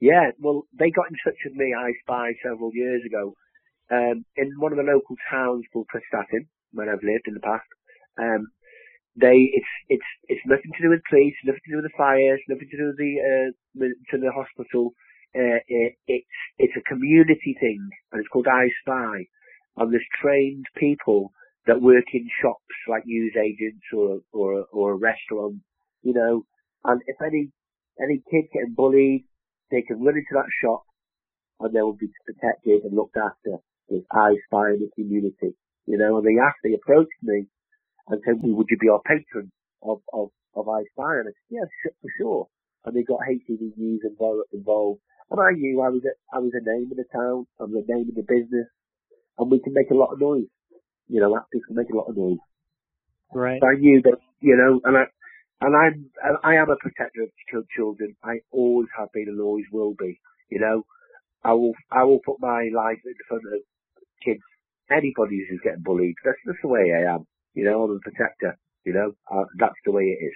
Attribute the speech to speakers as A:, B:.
A: Yeah, well, they got in touch with me, I Spy, several years ago, um, in one of the local towns called Prestatyn, where I've lived in the past. Um, they, it's, it's, it's nothing to do with police, nothing to do with the fires, nothing to do with the, uh, to the hospital. Uh, it, it's, it's a community thing, and it's called I Spy. And there's trained people that work in shops like news agents or, or, or a restaurant, you know, and if any, any kid getting bullied, they can run into that shop and they will be protected and looked after with I Spy in the community, you know, and they asked, they approached me and said, would you be our patron of, of, of I Spy? And I said, yeah, for sure. And they got HTV News involved, involved. And I knew I was a, I was a name in the town, I'm a name in the business, and we can make a lot of noise you know, actors can make a lot of noise.
B: Right.
A: So I knew that, you know, and I, and I'm, I am a protector of children. I always have been and always will be. You know, I will, I will put my life in front of kids, anybody who's getting bullied. That's just the way I am. You know, I'm a protector. You know, uh, that's the way it is.